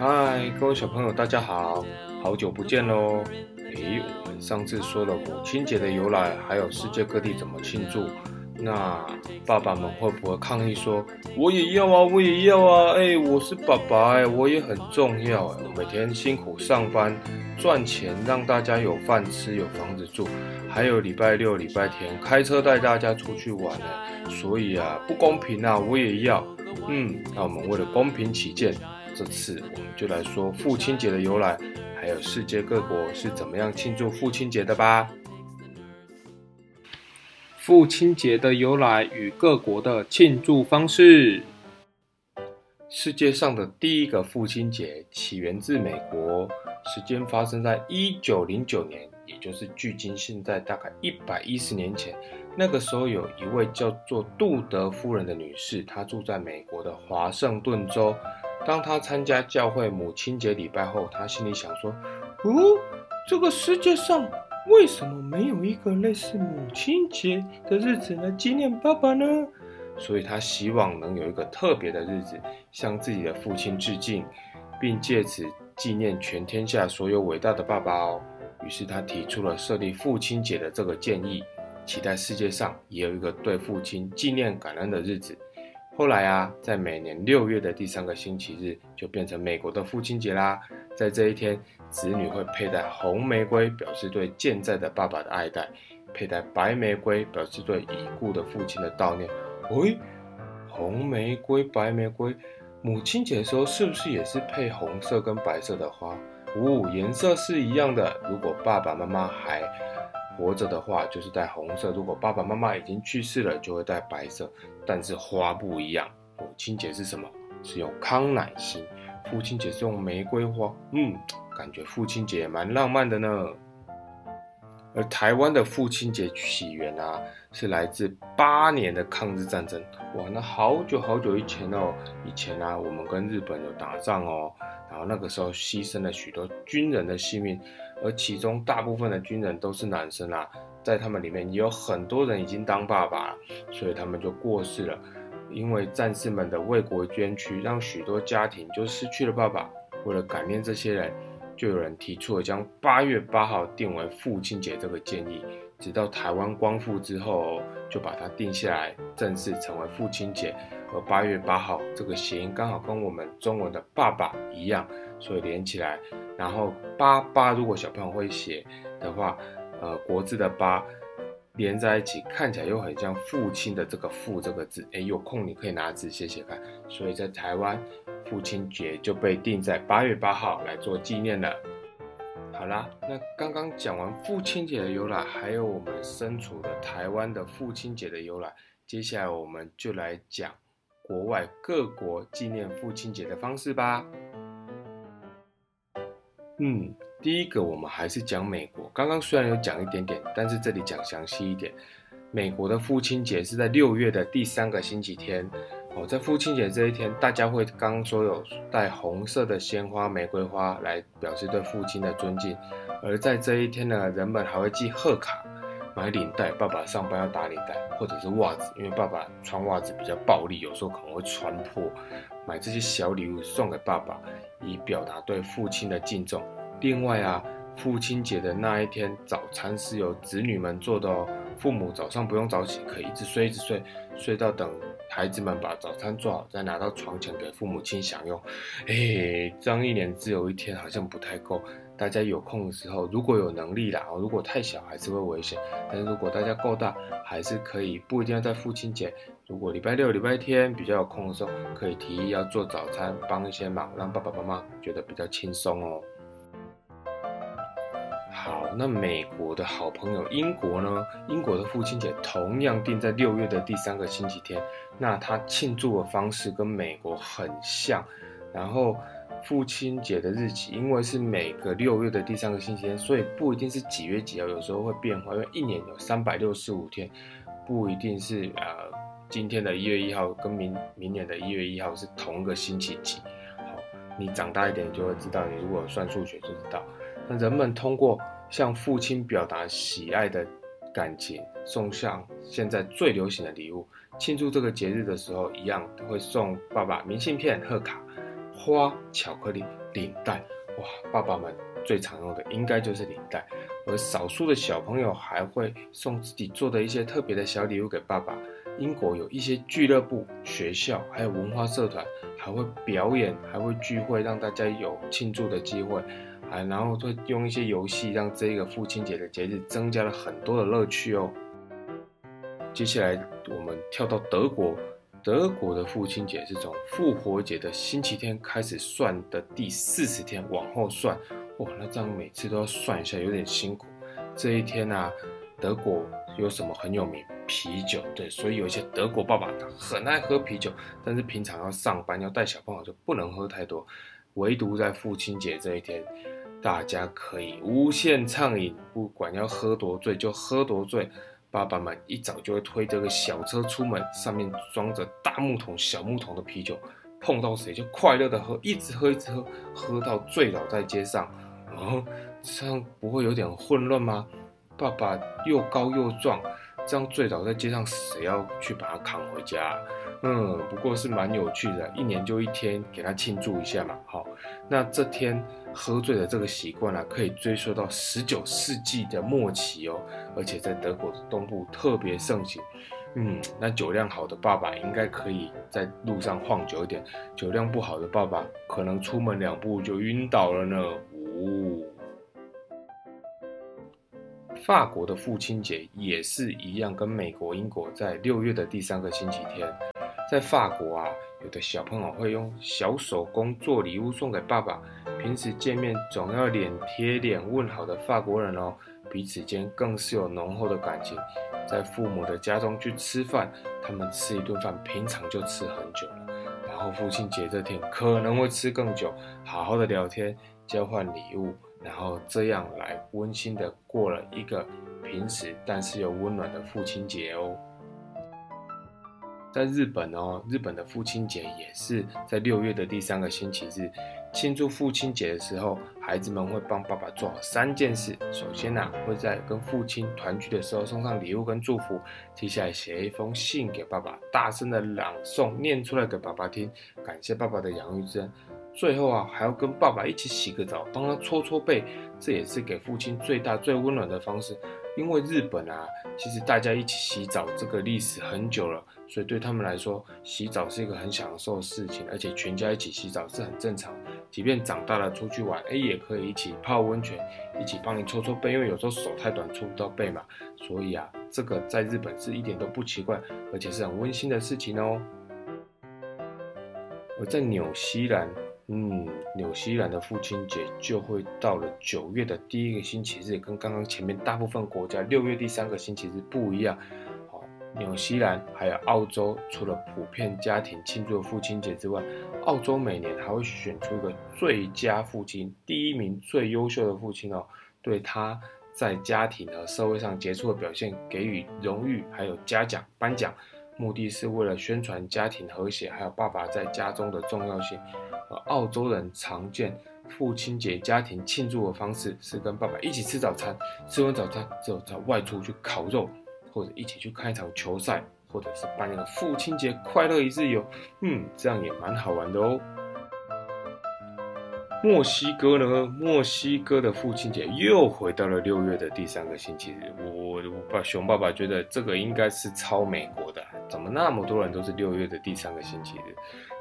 嗨，各位小朋友，大家好，好久不见喽！诶，我们上次说了母亲节的由来，还有世界各地怎么庆祝，那爸爸们会不会抗议说，我也要啊，我也要啊？哎，我是爸爸，哎，我也很重要，哎，我每天辛苦上班赚钱，让大家有饭吃，有房子住，还有礼拜六、礼拜天开车带大家出去玩，哎，所以啊，不公平啊，我也要。嗯，那我们为了公平起见，这次我们就来说父亲节的由来，还有世界各国是怎么样庆祝父亲节的吧。父亲节的由来与各国的庆祝方式。世界上的第一个父亲节起源自美国，时间发生在一九零九年，也就是距今现在大概一百一十年前。那个时候有一位叫做杜德夫人的女士，她住在美国的华盛顿州。当他参加教会母亲节礼拜后，他心里想说：“哦，这个世界上为什么没有一个类似母亲节的日子来纪念爸爸呢？”所以他希望能有一个特别的日子，向自己的父亲致敬，并借此纪念全天下所有伟大的爸爸哦。于是他提出了设立父亲节的这个建议。期待世界上也有一个对父亲纪念感恩的日子。后来啊，在每年六月的第三个星期日，就变成美国的父亲节啦。在这一天，子女会佩戴红玫瑰，表示对健在的爸爸的爱戴；佩戴白玫瑰，表示对已故的父亲的悼念。喂，红玫瑰、白玫瑰，母亲节的时候是不是也是配红色跟白色的花？哦，颜色是一样的。如果爸爸妈妈还活着的话就是戴红色，如果爸爸妈妈已经去世了，就会戴白色。但是花不一样，母亲节是什么？是用康乃馨，父亲节是用玫瑰花。嗯，感觉父亲节蛮浪漫的呢。而台湾的父亲节起源啊，是来自八年的抗日战争。哇，那好久好久以前哦，以前啊，我们跟日本有打仗哦，然后那个时候牺牲了许多军人的性命。而其中大部分的军人都是男生啊，在他们里面也有很多人已经当爸爸了，所以他们就过世了。因为战士们的为国捐躯，让许多家庭就失去了爸爸。为了感念这些人，就有人提出了将八月八号定为父亲节这个建议。直到台湾光复之后，就把它定下来，正式成为父亲节。而八月八号这个谐音刚好跟我们中文的爸爸一样，所以连起来。然后八八，如果小朋友会写的话，呃，国字的八连在一起，看起来又很像父亲的这个父这个字。哎，有空你可以拿纸写写看。所以在台湾，父亲节就被定在八月八号来做纪念了。好啦，那刚刚讲完父亲节的由来，还有我们身处的台湾的父亲节的由来，接下来我们就来讲国外各国纪念父亲节的方式吧。嗯，第一个我们还是讲美国。刚刚虽然有讲一点点，但是这里讲详细一点。美国的父亲节是在六月的第三个星期天。哦，在父亲节这一天，大家会刚刚说有带红色的鲜花、玫瑰花来表示对父亲的尊敬。而在这一天呢，人们还会寄贺卡、买领带，爸爸上班要打领带，或者是袜子，因为爸爸穿袜子比较暴力，有时候可能会穿破。买这些小礼物送给爸爸。以表达对父亲的敬重。另外啊，父亲节的那一天，早餐是由子女们做的哦。父母早上不用早起，可以一直睡一直睡，睡到等孩子们把早餐做好，再拿到床前给父母亲享用。哎，这样一年只有一天，好像不太够。大家有空的时候，如果有能力啦，如果太小还是会危险。但是如果大家够大，还是可以，不一定要在父亲节。如果礼拜六、礼拜天比较有空的时候，可以提议要做早餐，帮一些忙，让爸爸妈妈觉得比较轻松哦。好，那美国的好朋友英国呢？英国的父亲节同样定在六月的第三个星期天。那他庆祝的方式跟美国很像，然后。父亲节的日期，因为是每个六月的第三个星期天，所以不一定是几月几号，有时候会变化。因为一年有三百六十五天，不一定是呃今天的一月一号跟明明年的一月一号是同一个星期几。好，你长大一点就会知道，你如果算数学就知道。那人们通过向父亲表达喜爱的感情，送上现在最流行的礼物，庆祝这个节日的时候，一样会送爸爸明信片、贺卡。花、巧克力，领带，哇，爸爸们最常用的应该就是领带，而少数的小朋友还会送自己做的一些特别的小礼物给爸爸。英国有一些俱乐部、学校，还有文化社团，还会表演，还会聚会，让大家有庆祝的机会，还然后会用一些游戏，让这个父亲节的节日增加了很多的乐趣哦。接下来我们跳到德国，德国的父亲节是从复活节的星期天开始算的第四十天往后算，哇，那这样每次都要算一下，有点辛苦。这一天呢，德国有什么很有名？啤酒对，所以有一些德国爸爸他很爱喝啤酒，但是平常要上班要带小朋友就不能喝太多，唯独在父亲节这一天，大家可以无限畅饮，不管要喝多醉就喝多醉。爸爸们一早就会推着个小车出门，上面装着大木桶、小木桶的啤酒，碰到谁就快乐的喝，一直喝一直喝，喝到醉倒在街上。哦，这样不会有点混乱吗？爸爸又高又壮。这样醉倒在街上，谁要去把他扛回家？嗯，不过是蛮有趣的，一年就一天，给他庆祝一下嘛。好，那这天喝醉的这个习惯呢，可以追溯到十九世纪的末期哦，而且在德国的东部特别盛行。嗯，那酒量好的爸爸应该可以在路上晃久一点，酒量不好的爸爸可能出门两步就晕倒了呢。呜。法国的父亲节也是一样，跟美国、英国在六月的第三个星期天。在法国啊，有的小朋友会用小手工做礼物送给爸爸。平时见面总要脸贴脸问好的法国人哦，彼此间更是有浓厚的感情。在父母的家中去吃饭，他们吃一顿饭，平常就吃很久了。然后父亲节这天可能会吃更久，好好的聊天，交换礼物。然后这样来温馨的过了一个平时但是又温暖的父亲节哦。在日本哦，日本的父亲节也是在六月的第三个星期日。庆祝父亲节的时候，孩子们会帮爸爸做好三件事。首先呢，会在跟父亲团聚的时候送上礼物跟祝福。接下来写一封信给爸爸，大声的朗诵念出来给爸爸听，感谢爸爸的养育之恩。最后啊，还要跟爸爸一起洗个澡，帮他搓搓背，这也是给父亲最大最温暖的方式。因为日本啊，其实大家一起洗澡这个历史很久了，所以对他们来说，洗澡是一个很享受的事情，而且全家一起洗澡是很正常。即便长大了出去玩，哎，也可以一起泡温泉，一起帮你搓搓背，因为有时候手太短搓不到背嘛。所以啊，这个在日本是一点都不奇怪，而且是很温馨的事情哦。而在纽西兰。嗯，纽西兰的父亲节就会到了九月的第一个星期日，跟刚刚前面大部分国家六月第三个星期日不一样。好，纽西兰还有澳洲，除了普遍家庭庆祝父亲节之外，澳洲每年还会选出一个最佳父亲，第一名最优秀的父亲哦，对他在家庭和社会上杰出的表现给予荣誉，还有嘉奖颁奖，目的是为了宣传家庭和谐，还有爸爸在家中的重要性。澳洲人常见父亲节家庭庆祝的方式是跟爸爸一起吃早餐，吃完早餐之后再外出去烤肉，或者一起去看一场球赛，或者是办一个父亲节快乐一日游。嗯，这样也蛮好玩的哦。墨西哥呢？墨西哥的父亲节又回到了六月的第三个星期日。我爸熊爸爸觉得这个应该是超美国的，怎么那么多人都是六月的第三个星期日？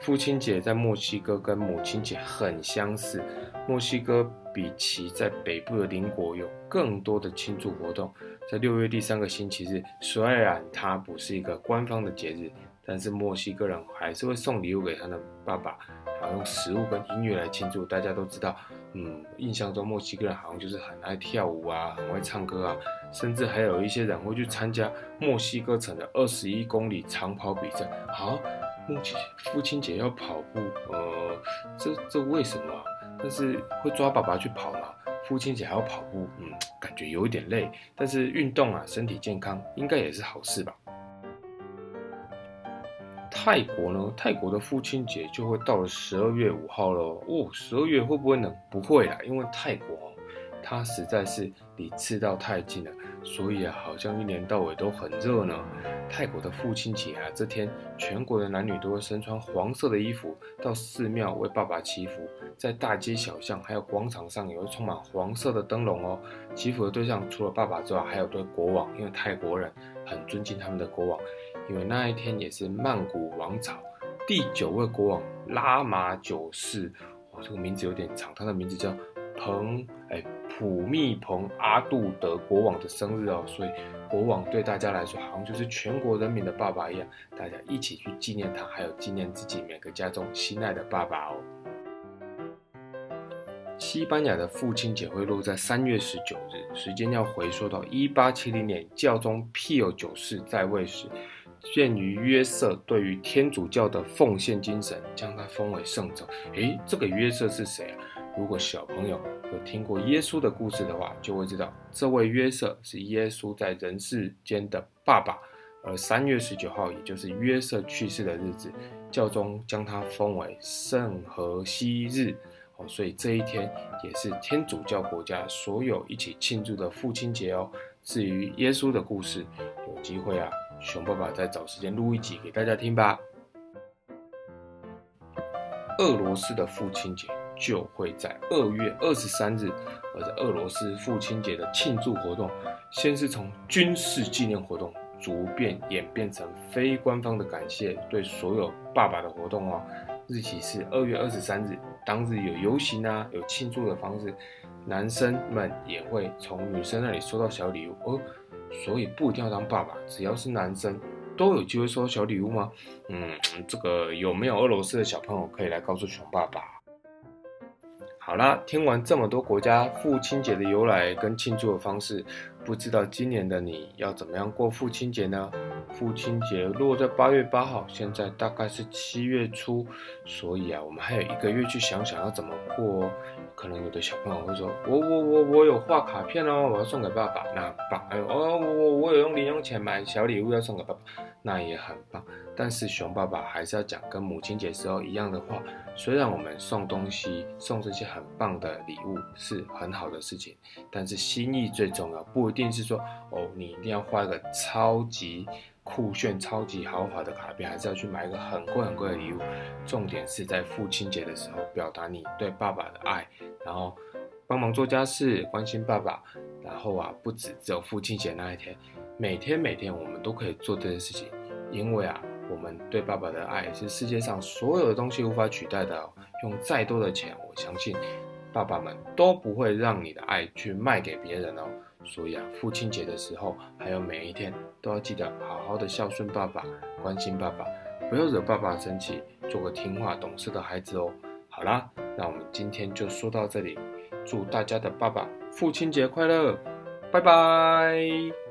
父亲节在墨西哥跟母亲节很相似，墨西哥比其在北部的邻国有更多的庆祝活动。在六月第三个星期日，虽然它不是一个官方的节日，但是墨西哥人还是会送礼物给他的爸爸。然后用食物跟音乐来庆祝，大家都知道，嗯，印象中墨西哥人好像就是很爱跳舞啊，很会唱歌啊，甚至还有一些人会去参加墨西哥城的二十一公里长跑比赛。好，父亲父亲节要跑步，呃，这这为什么？但是会抓爸爸去跑嘛？父亲节还要跑步，嗯，感觉有一点累。但是运动啊，身体健康应该也是好事吧。泰国呢？泰国的父亲节就会到了十二月五号喽。哦，十二月会不会冷？不会啦，因为泰国它实在是离赤道太近了，所以啊，好像一年到尾都很热呢。泰国的父亲节啊，这天全国的男女都会身穿黄色的衣服到寺庙为爸爸祈福，在大街小巷还有广场上也会充满黄色的灯笼哦。祈福的对象除了爸爸之外，还有对国王，因为泰国人很尊敬他们的国王，因为那一天也是曼谷王朝第九位国王拉玛九世。哇，这个名字有点长，他的名字叫彭哎。普密蓬阿杜德国王的生日哦，所以国王对大家来说好像就是全国人民的爸爸一样，大家一起去纪念他，还有纪念自己每个家中心爱的爸爸哦。西班牙的父亲节会落在三月十九日，时间要回溯到一八七零年教宗庇尔九世在位时，鉴于约瑟对于天主教的奉献精神，将他封为圣者。诶，这个约瑟是谁啊？如果小朋友有听过耶稣的故事的话，就会知道这位约瑟是耶稣在人世间的爸爸。而三月十九号，也就是约瑟去世的日子，教宗将他封为圣荷西日。哦，所以这一天也是天主教国家所有一起庆祝的父亲节哦。至于耶稣的故事，有机会啊，熊爸爸再找时间录一集给大家听吧。俄罗斯的父亲节。就会在二月二十三日，而在俄罗斯父亲节的庆祝活动，先是从军事纪念活动，逐渐演变成非官方的感谢对所有爸爸的活动哦。日期是二月二十三日，当日有游行啊，有庆祝的方式，男生们也会从女生那里收到小礼物哦。所以不一定要当爸爸，只要是男生都有机会收小礼物吗？嗯，这个有没有俄罗斯的小朋友可以来告诉熊爸爸？好啦，听完这么多国家父亲节的由来跟庆祝的方式，不知道今年的你要怎么样过父亲节呢？父亲节落在八月八号，现在大概是七月初，所以啊，我们还有一个月去想想要怎么过哦。可能有的小朋友会说，我我我我有画卡片哦，我要送给爸爸，那很棒。哎呦哦，我我我有用零用钱买小礼物要送给爸爸，那也很棒。但是熊爸爸还是要讲跟母亲节时候一样的话。虽然我们送东西、送这些很棒的礼物是很好的事情，但是心意最重要。不一定是说哦，你一定要画一个超级酷炫、超级豪华的卡片，还是要去买一个很贵很贵的礼物。重点是在父亲节的时候表达你对爸爸的爱，然后帮忙做家事、关心爸爸。然后啊，不止只有父亲节那一天，每天每天我们都可以做这件事情，因为啊。我们对爸爸的爱是世界上所有的东西无法取代的。用再多的钱，我相信爸爸们都不会让你的爱去卖给别人哦。所以啊，父亲节的时候，还有每一天，都要记得好好的孝顺爸爸，关心爸爸，不要惹爸爸生气，做个听话懂事的孩子哦。好啦，那我们今天就说到这里，祝大家的爸爸父亲节快乐，拜拜。